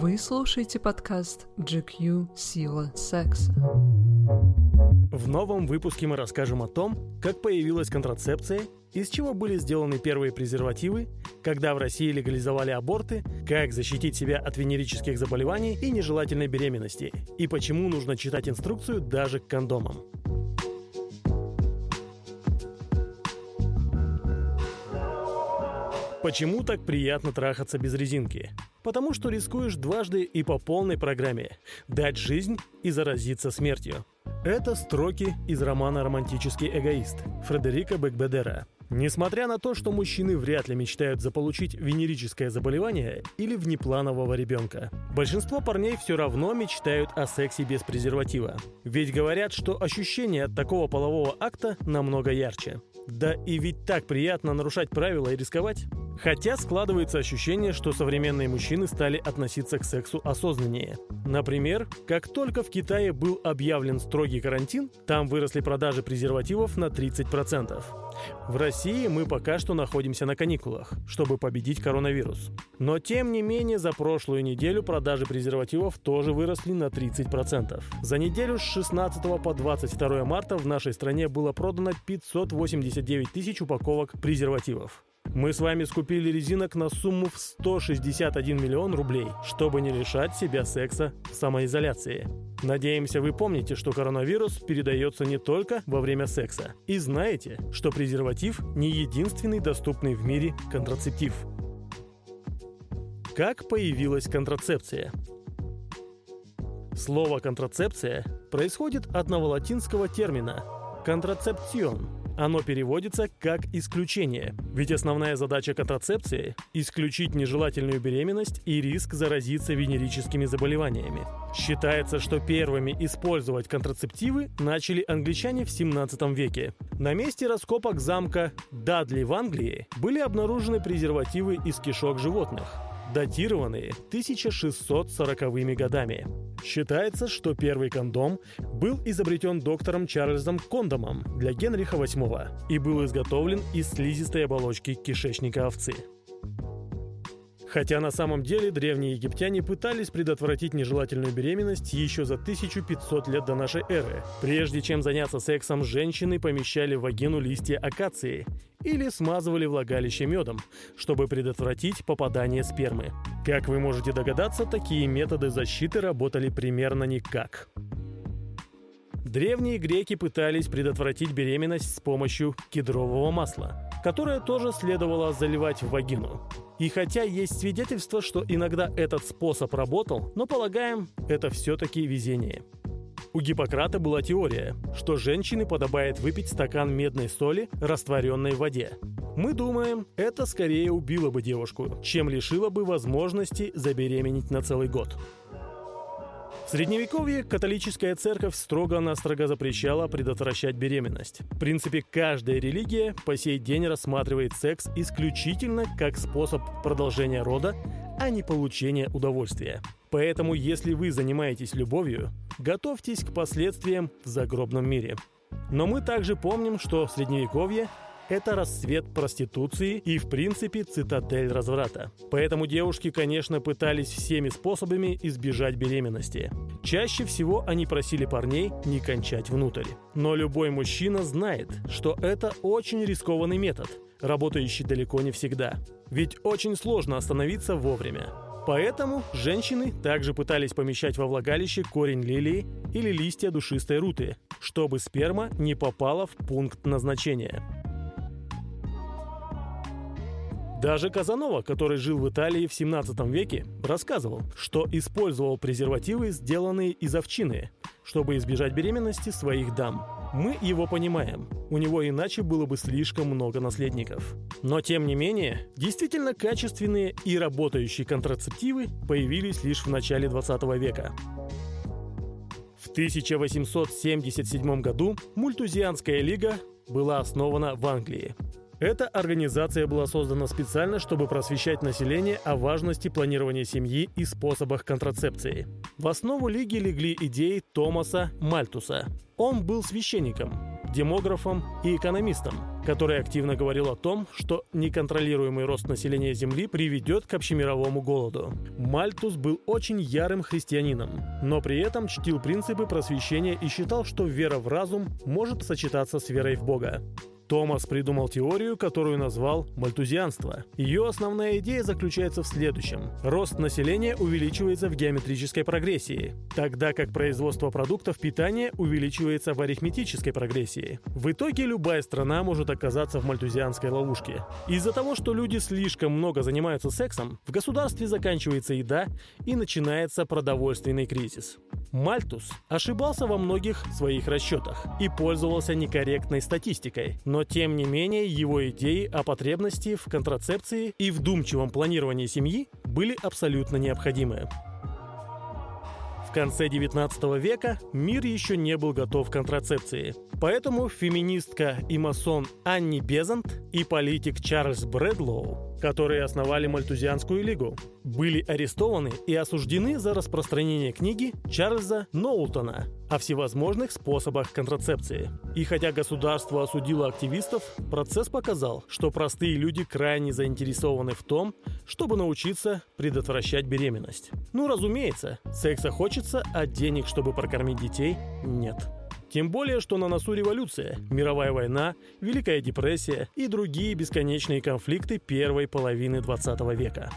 Вы слушаете подкаст GQ «Сила секса». В новом выпуске мы расскажем о том, как появилась контрацепция, из чего были сделаны первые презервативы, когда в России легализовали аборты, как защитить себя от венерических заболеваний и нежелательной беременности, и почему нужно читать инструкцию даже к кондомам. Почему так приятно трахаться без резинки? Потому что рискуешь дважды и по полной программе – дать жизнь и заразиться смертью. Это строки из романа «Романтический эгоист» Фредерика Бекбедера. Несмотря на то, что мужчины вряд ли мечтают заполучить венерическое заболевание или внепланового ребенка, большинство парней все равно мечтают о сексе без презерватива. Ведь говорят, что ощущение от такого полового акта намного ярче. Да и ведь так приятно нарушать правила и рисковать. Хотя складывается ощущение, что современные мужчины стали относиться к сексу осознаннее. Например, как только в Китае был объявлен строгий карантин, там выросли продажи презервативов на 30%. В России мы пока что находимся на каникулах, чтобы победить коронавирус. Но тем не менее за прошлую неделю продажи презервативов тоже выросли на 30%. За неделю с 16 по 22 марта в нашей стране было продано 589 тысяч упаковок презервативов. Мы с вами скупили резинок на сумму в 161 миллион рублей, чтобы не лишать себя секса в самоизоляции. Надеемся, вы помните, что коронавирус передается не только во время секса. И знаете, что презерватив не единственный доступный в мире контрацептив. Как появилась контрацепция? Слово «контрацепция» происходит от новолатинского термина «контрацептион», оно переводится как «исключение», ведь основная задача контрацепции – исключить нежелательную беременность и риск заразиться венерическими заболеваниями. Считается, что первыми использовать контрацептивы начали англичане в 17 веке. На месте раскопок замка Дадли в Англии были обнаружены презервативы из кишок животных – датированные 1640-ми годами. Считается, что первый кондом был изобретен доктором Чарльзом Кондомом для Генриха VIII и был изготовлен из слизистой оболочки кишечника овцы. Хотя на самом деле древние египтяне пытались предотвратить нежелательную беременность еще за 1500 лет до нашей эры. Прежде чем заняться сексом, женщины помещали в вагину листья акации или смазывали влагалище медом, чтобы предотвратить попадание спермы. Как вы можете догадаться, такие методы защиты работали примерно никак. Древние греки пытались предотвратить беременность с помощью кедрового масла, которое тоже следовало заливать в вагину. И хотя есть свидетельство, что иногда этот способ работал, но полагаем, это все-таки везение. У Гиппократа была теория, что женщине подобает выпить стакан медной соли, растворенной в воде. Мы думаем, это скорее убило бы девушку, чем лишило бы возможности забеременеть на целый год. В Средневековье католическая церковь строго-настрого запрещала предотвращать беременность. В принципе, каждая религия по сей день рассматривает секс исключительно как способ продолжения рода, а не получения удовольствия. Поэтому, если вы занимаетесь любовью, готовьтесь к последствиям в загробном мире. Но мы также помним, что Средневековье это расцвет проституции и, в принципе, цитадель разврата. Поэтому девушки, конечно, пытались всеми способами избежать беременности. Чаще всего они просили парней не кончать внутрь. Но любой мужчина знает, что это очень рискованный метод, работающий далеко не всегда. Ведь очень сложно остановиться вовремя. Поэтому женщины также пытались помещать во влагалище корень лилии или листья душистой руты, чтобы сперма не попала в пункт назначения. Даже Казанова, который жил в Италии в 17 веке, рассказывал, что использовал презервативы, сделанные из овчины, чтобы избежать беременности своих дам. Мы его понимаем, у него иначе было бы слишком много наследников. Но тем не менее, действительно качественные и работающие контрацептивы появились лишь в начале 20 века. В 1877 году Мультузианская лига была основана в Англии. Эта организация была создана специально, чтобы просвещать население о важности планирования семьи и способах контрацепции. В основу лиги легли идеи Томаса Мальтуса. Он был священником демографом и экономистом, который активно говорил о том, что неконтролируемый рост населения Земли приведет к общемировому голоду. Мальтус был очень ярым христианином, но при этом чтил принципы просвещения и считал, что вера в разум может сочетаться с верой в Бога. Томас придумал теорию, которую назвал мальтузианство. Ее основная идея заключается в следующем. Рост населения увеличивается в геометрической прогрессии, тогда как производство продуктов питания увеличивается в арифметической прогрессии. В итоге любая страна может оказаться в мальтузианской ловушке. Из-за того, что люди слишком много занимаются сексом, в государстве заканчивается еда и начинается продовольственный кризис. Мальтус ошибался во многих своих расчетах и пользовался некорректной статистикой, но тем не менее его идеи о потребности в контрацепции и вдумчивом планировании семьи были абсолютно необходимы. В конце 19 века мир еще не был готов к контрацепции. Поэтому феминистка и масон Анни Безант и политик Чарльз Брэдлоу которые основали Мальтузианскую лигу, были арестованы и осуждены за распространение книги Чарльза Ноултона о всевозможных способах контрацепции. И хотя государство осудило активистов, процесс показал, что простые люди крайне заинтересованы в том, чтобы научиться предотвращать беременность. Ну, разумеется, секса хочется, а денег, чтобы прокормить детей, нет. Тем более, что на носу революция, мировая война, Великая депрессия и другие бесконечные конфликты первой половины 20 века.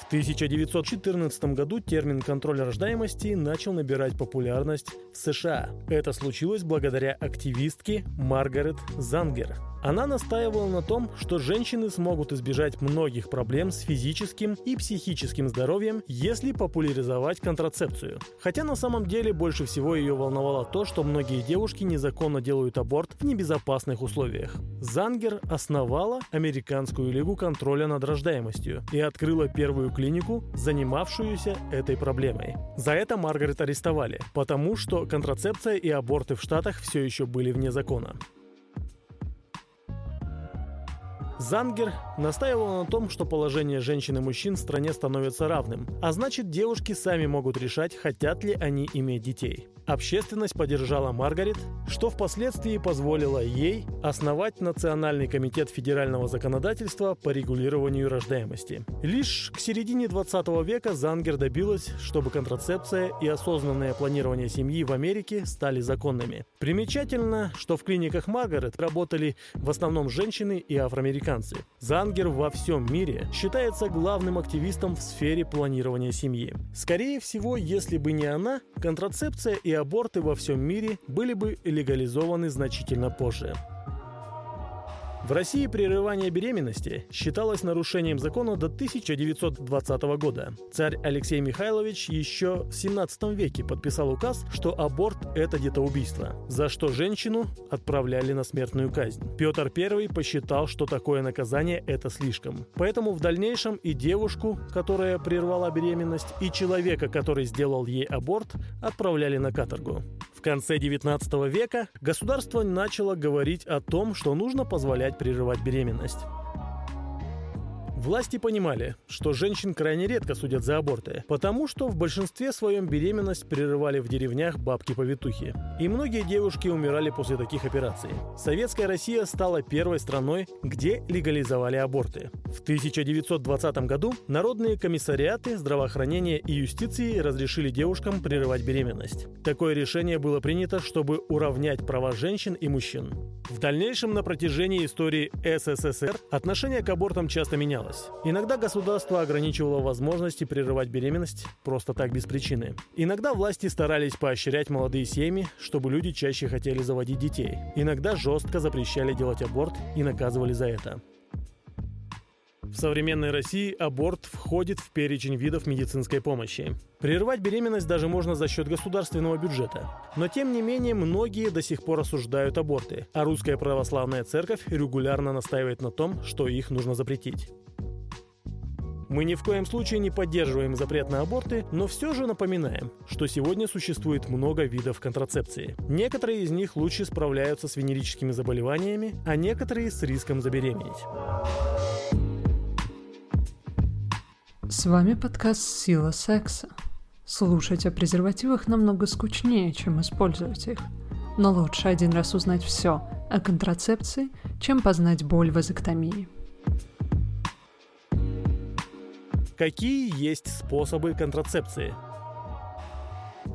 В 1914 году термин «контроль рождаемости» начал набирать популярность в США. Это случилось благодаря активистке Маргарет Зангер – она настаивала на том, что женщины смогут избежать многих проблем с физическим и психическим здоровьем, если популяризовать контрацепцию. Хотя на самом деле больше всего ее волновало то, что многие девушки незаконно делают аборт в небезопасных условиях. Зангер основала Американскую лигу контроля над рождаемостью и открыла первую клинику, занимавшуюся этой проблемой. За это Маргарет арестовали, потому что контрацепция и аборты в Штатах все еще были вне закона. Зангер настаивал на том, что положение женщин и мужчин в стране становится равным, а значит девушки сами могут решать, хотят ли они иметь детей. Общественность поддержала Маргарет, что впоследствии позволило ей основать Национальный комитет федерального законодательства по регулированию рождаемости. Лишь к середине 20 века Зангер добилась, чтобы контрацепция и осознанное планирование семьи в Америке стали законными. Примечательно, что в клиниках Маргарет работали в основном женщины и афроамериканцы. Зангер во всем мире считается главным активистом в сфере планирования семьи. Скорее всего, если бы не она, контрацепция и аборты во всем мире были бы легализованы значительно позже. В России прерывание беременности считалось нарушением закона до 1920 года. Царь Алексей Михайлович еще в 17 веке подписал указ, что аборт – это детоубийство, за что женщину отправляли на смертную казнь. Петр I посчитал, что такое наказание – это слишком. Поэтому в дальнейшем и девушку, которая прервала беременность, и человека, который сделал ей аборт, отправляли на каторгу. В конце 19 века государство начало говорить о том, что нужно позволять прерывать беременность. Власти понимали, что женщин крайне редко судят за аборты, потому что в большинстве своем беременность прерывали в деревнях бабки-повитухи. И многие девушки умирали после таких операций. Советская Россия стала первой страной, где легализовали аборты. В 1920 году народные комиссариаты здравоохранения и юстиции разрешили девушкам прерывать беременность. Такое решение было принято, чтобы уравнять права женщин и мужчин. В дальнейшем на протяжении истории СССР отношение к абортам часто менялось менялось. Иногда государство ограничивало возможности прерывать беременность просто так без причины. Иногда власти старались поощрять молодые семьи, чтобы люди чаще хотели заводить детей. Иногда жестко запрещали делать аборт и наказывали за это. В современной России аборт входит в перечень видов медицинской помощи. Прервать беременность даже можно за счет государственного бюджета. Но тем не менее, многие до сих пор осуждают аборты, а русская православная церковь регулярно настаивает на том, что их нужно запретить. Мы ни в коем случае не поддерживаем запрет на аборты, но все же напоминаем, что сегодня существует много видов контрацепции. Некоторые из них лучше справляются с венерическими заболеваниями, а некоторые с риском забеременеть. С вами подкаст «Сила секса». Слушать о презервативах намного скучнее, чем использовать их. но лучше один раз узнать все о контрацепции, чем познать боль вазоктомии. Какие есть способы контрацепции?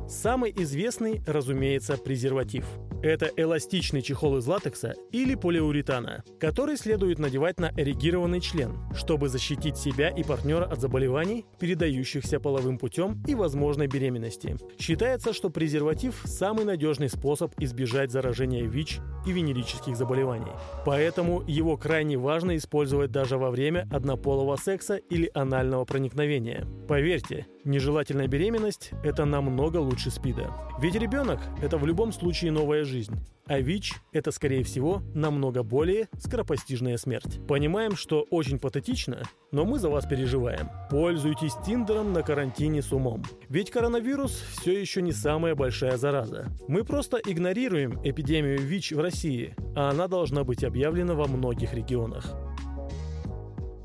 Самый известный, разумеется, презерватив – это эластичный чехол из латекса или полиуретана, который следует надевать на эрегированный член, чтобы защитить себя и партнера от заболеваний, передающихся половым путем и возможной беременности. Считается, что презерватив – самый надежный способ избежать заражения ВИЧ и венерических заболеваний. Поэтому его крайне важно использовать даже во время однополого секса или анального проникновения. Поверьте, нежелательная беременность – это намного лучше СПИДа. Ведь ребенок – это в любом случае новая жизнь. А ВИЧ – это, скорее всего, намного более скоропостижная смерть. Понимаем, что очень патетично, но мы за вас переживаем. Пользуйтесь Тиндером на карантине с умом. Ведь коронавирус все еще не самая большая зараза. Мы просто игнорируем эпидемию ВИЧ в России, а она должна быть объявлена во многих регионах.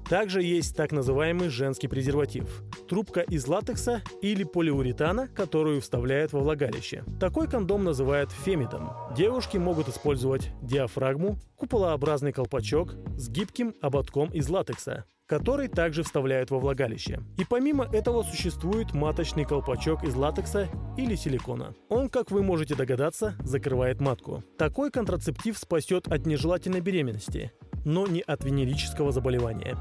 Также есть так называемый женский презерватив – трубка из латекса или полиуретана, которую вставляют во влагалище. Такой кондом называют фемидом. Девушки могут использовать диафрагму, куполообразный колпачок с гибким ободком из латекса, который также вставляют во влагалище. И помимо этого существует маточный колпачок из латекса или силикона. Он, как вы можете догадаться, закрывает матку. Такой контрацептив спасет от нежелательной беременности, но не от венерического заболевания.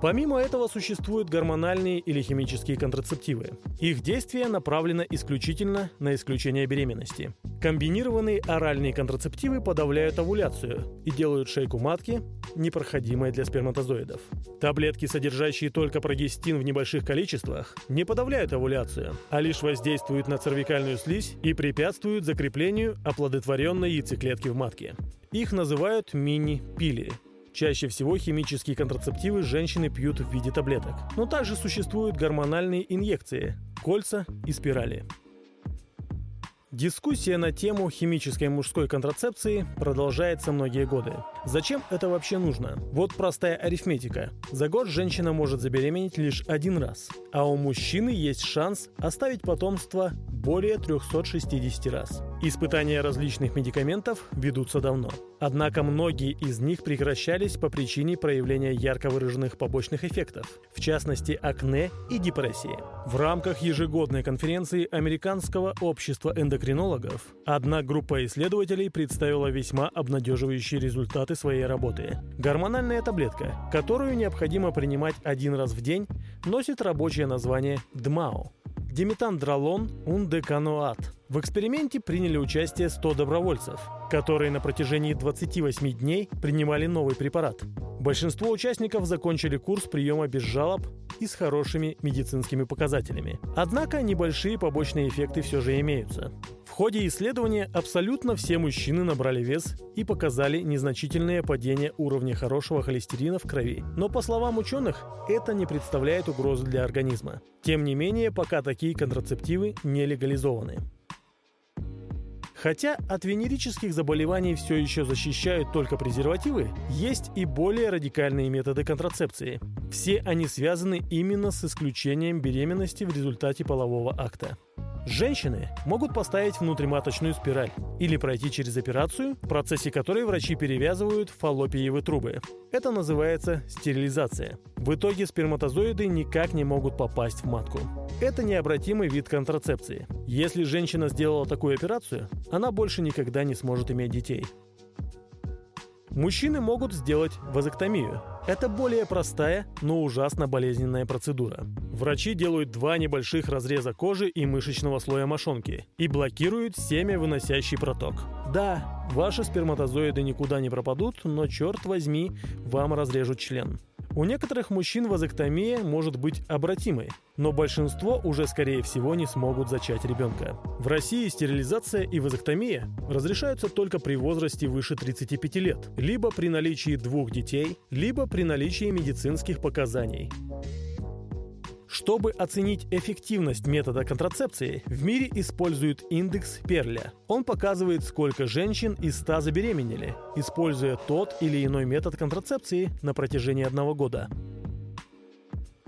Помимо этого существуют гормональные или химические контрацептивы. Их действие направлено исключительно на исключение беременности. Комбинированные оральные контрацептивы подавляют овуляцию и делают шейку матки непроходимой для сперматозоидов. Таблетки, содержащие только прогестин в небольших количествах, не подавляют овуляцию, а лишь воздействуют на цервикальную слизь и препятствуют закреплению оплодотворенной яйцеклетки в матке. Их называют мини-пили – Чаще всего химические контрацептивы женщины пьют в виде таблеток. Но также существуют гормональные инъекции, кольца и спирали. Дискуссия на тему химической мужской контрацепции продолжается многие годы. Зачем это вообще нужно? Вот простая арифметика. За год женщина может забеременеть лишь один раз, а у мужчины есть шанс оставить потомство более 360 раз. Испытания различных медикаментов ведутся давно. Однако многие из них прекращались по причине проявления ярко выраженных побочных эффектов, в частности акне и депрессии. В рамках ежегодной конференции Американского общества эндокринологов одна группа исследователей представила весьма обнадеживающие результаты своей работы. Гормональная таблетка, которую необходимо принимать один раз в день, носит рабочее название ДМАО – диметандролон ундеканоат. В эксперименте приняли участие 100 добровольцев, которые на протяжении 28 дней принимали новый препарат. Большинство участников закончили курс приема без жалоб и с хорошими медицинскими показателями. Однако небольшие побочные эффекты все же имеются. В ходе исследования абсолютно все мужчины набрали вес и показали незначительное падение уровня хорошего холестерина в крови. Но по словам ученых, это не представляет угрозы для организма. Тем не менее, пока такие контрацептивы не легализованы. Хотя от венерических заболеваний все еще защищают только презервативы, есть и более радикальные методы контрацепции. Все они связаны именно с исключением беременности в результате полового акта. Женщины могут поставить внутриматочную спираль или пройти через операцию, в процессе которой врачи перевязывают фаллопиевые трубы. Это называется стерилизация. В итоге сперматозоиды никак не могут попасть в матку. Это необратимый вид контрацепции. Если женщина сделала такую операцию, она больше никогда не сможет иметь детей. Мужчины могут сделать вазоктомию. Это более простая, но ужасно болезненная процедура. Врачи делают два небольших разреза кожи и мышечного слоя мошонки и блокируют семя выносящий проток. Да, ваши сперматозоиды никуда не пропадут, но черт возьми, вам разрежут член. У некоторых мужчин вазоктомия может быть обратимой, но большинство уже, скорее всего, не смогут зачать ребенка. В России стерилизация и вазоктомия разрешаются только при возрасте выше 35 лет, либо при наличии двух детей, либо при наличии медицинских показаний. Чтобы оценить эффективность метода контрацепции, в мире используют индекс Перля. Он показывает, сколько женщин из 100 забеременели, используя тот или иной метод контрацепции на протяжении одного года.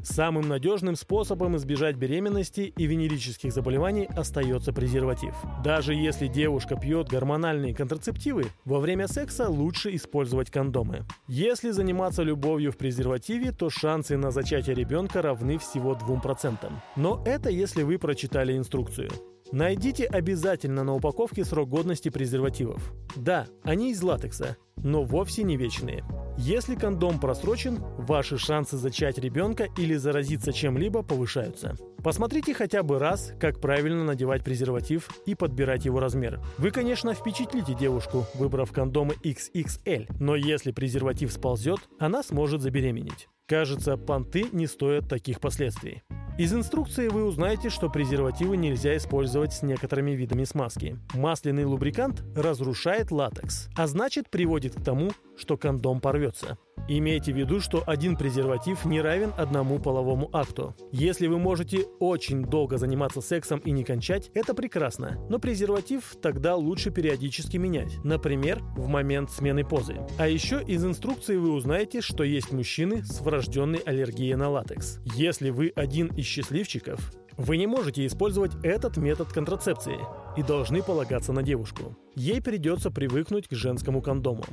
Самым надежным способом избежать беременности и венерических заболеваний остается презерватив. Даже если девушка пьет гормональные контрацептивы, во время секса лучше использовать кондомы. Если заниматься любовью в презервативе, то шансы на зачатие ребенка равны всего 2%. Но это если вы прочитали инструкцию. Найдите обязательно на упаковке срок годности презервативов. Да, они из латекса, но вовсе не вечные. Если кондом просрочен, ваши шансы зачать ребенка или заразиться чем-либо повышаются. Посмотрите хотя бы раз, как правильно надевать презерватив и подбирать его размер. Вы, конечно, впечатлите девушку, выбрав кондомы XXL, но если презерватив сползет, она сможет забеременеть. Кажется, понты не стоят таких последствий. Из инструкции вы узнаете, что презервативы нельзя использовать с некоторыми видами смазки. Масляный лубрикант разрушает латекс, а значит приводит к тому, что кондом порвется. Имейте в виду, что один презерватив не равен одному половому акту. Если вы можете очень долго заниматься сексом и не кончать, это прекрасно, но презерватив тогда лучше периодически менять, например, в момент смены позы. А еще из инструкции вы узнаете, что есть мужчины с врожденной аллергией на латекс. Если вы один из счастливчиков, вы не можете использовать этот метод контрацепции и должны полагаться на девушку. Ей придется привыкнуть к женскому кондому.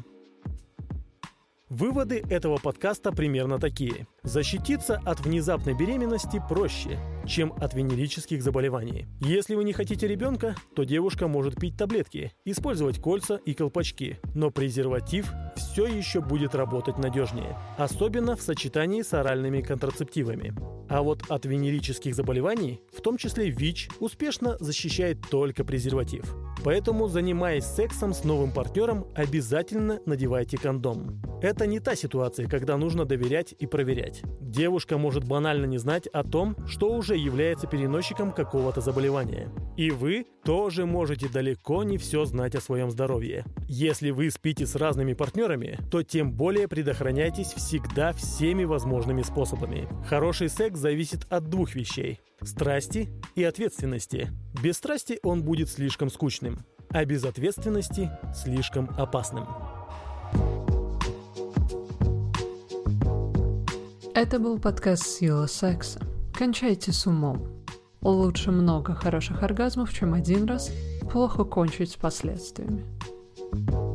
Выводы этого подкаста примерно такие. Защититься от внезапной беременности проще, чем от венерических заболеваний. Если вы не хотите ребенка, то девушка может пить таблетки, использовать кольца и колпачки, но презерватив все еще будет работать надежнее, особенно в сочетании с оральными контрацептивами. А вот от венерических заболеваний, в том числе ВИЧ, успешно защищает только презерватив. Поэтому, занимаясь сексом с новым партнером, обязательно надевайте кондом. Это не та ситуация, когда нужно доверять и проверять. Девушка может банально не знать о том, что уже является переносчиком какого-то заболевания. И вы тоже можете далеко не все знать о своем здоровье. Если вы спите с разными партнерами, то тем более предохраняйтесь всегда всеми возможными способами. Хороший секс зависит от двух вещей – страсти и ответственности. Без страсти он будет слишком скучным, а без ответственности – слишком опасным. Это был подкаст «Сила секса». Кончайте с умом. Лучше много хороших оргазмов, чем один раз плохо кончить с последствиями. thank you